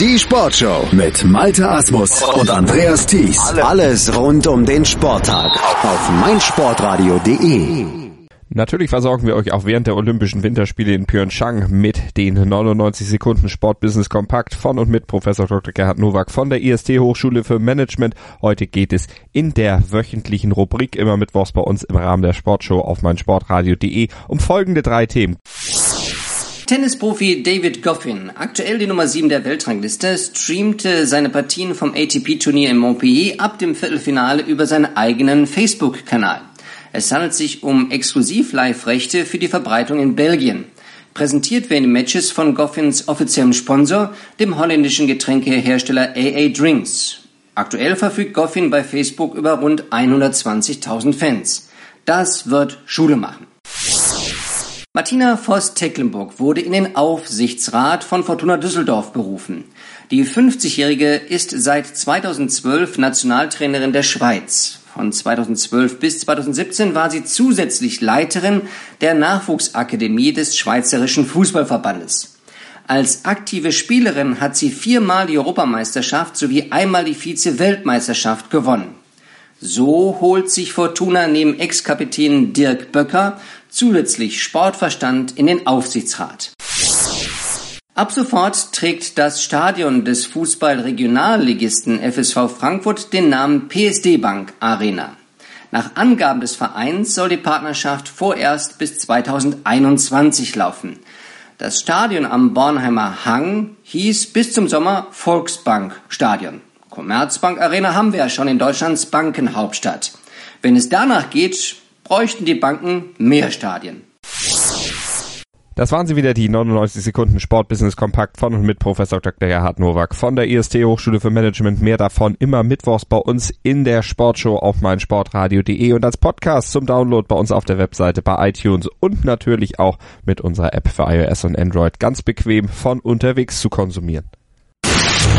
Die Sportshow mit Malte Asmus und Andreas Thies. Alles rund um den Sporttag auf meinsportradio.de. Natürlich versorgen wir euch auch während der Olympischen Winterspiele in Pyeongchang mit den 99 Sekunden Sportbusiness Kompakt von und mit Professor Dr. Gerhard Nowak von der IST Hochschule für Management. Heute geht es in der wöchentlichen Rubrik immer mittwochs bei uns im Rahmen der Sportshow auf meinsportradio.de um folgende drei Themen. Tennisprofi David Goffin, aktuell die Nummer 7 der Weltrangliste, streamte seine Partien vom ATP-Turnier in Montpellier ab dem Viertelfinale über seinen eigenen Facebook-Kanal. Es handelt sich um Exklusiv-Live-Rechte für die Verbreitung in Belgien. Präsentiert werden die Matches von Goffins offiziellem Sponsor, dem holländischen Getränkehersteller AA Drinks. Aktuell verfügt Goffin bei Facebook über rund 120.000 Fans. Das wird Schule machen. Martina Voss-Tecklenburg wurde in den Aufsichtsrat von Fortuna Düsseldorf berufen. Die 50-Jährige ist seit 2012 Nationaltrainerin der Schweiz. Von 2012 bis 2017 war sie zusätzlich Leiterin der Nachwuchsakademie des Schweizerischen Fußballverbandes. Als aktive Spielerin hat sie viermal die Europameisterschaft sowie einmal die Vize-Weltmeisterschaft gewonnen. So holt sich Fortuna neben Ex-Kapitän Dirk Böcker zusätzlich Sportverstand in den Aufsichtsrat. Ab sofort trägt das Stadion des Fußball-Regionalligisten FSV Frankfurt den Namen PSD Bank Arena. Nach Angaben des Vereins soll die Partnerschaft vorerst bis 2021 laufen. Das Stadion am Bornheimer Hang hieß bis zum Sommer Volksbank Stadion. Commerzbank Arena haben wir ja schon in Deutschlands Bankenhauptstadt. Wenn es danach geht, bräuchten die Banken mehr Stadien. Das waren sie wieder, die 99 Sekunden Sportbusiness Kompakt von und mit Professor Dr. Gerhard Nowak von der IST Hochschule für Management. Mehr davon immer mittwochs bei uns in der Sportshow auf meinsportradio.de und als Podcast zum Download bei uns auf der Webseite bei iTunes und natürlich auch mit unserer App für iOS und Android ganz bequem von unterwegs zu konsumieren.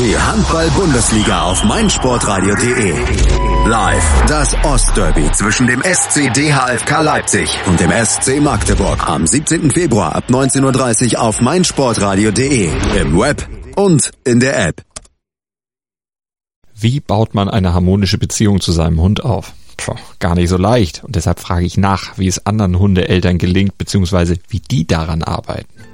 Die Handball-Bundesliga auf meinsportradio.de. Live das Ostderby zwischen dem SC DHFK Leipzig und dem SC Magdeburg am 17. Februar ab 19.30 Uhr auf meinsportradio.de, im Web und in der App. Wie baut man eine harmonische Beziehung zu seinem Hund auf? Puh, gar nicht so leicht. Und deshalb frage ich nach, wie es anderen Hundeeltern gelingt, beziehungsweise wie die daran arbeiten.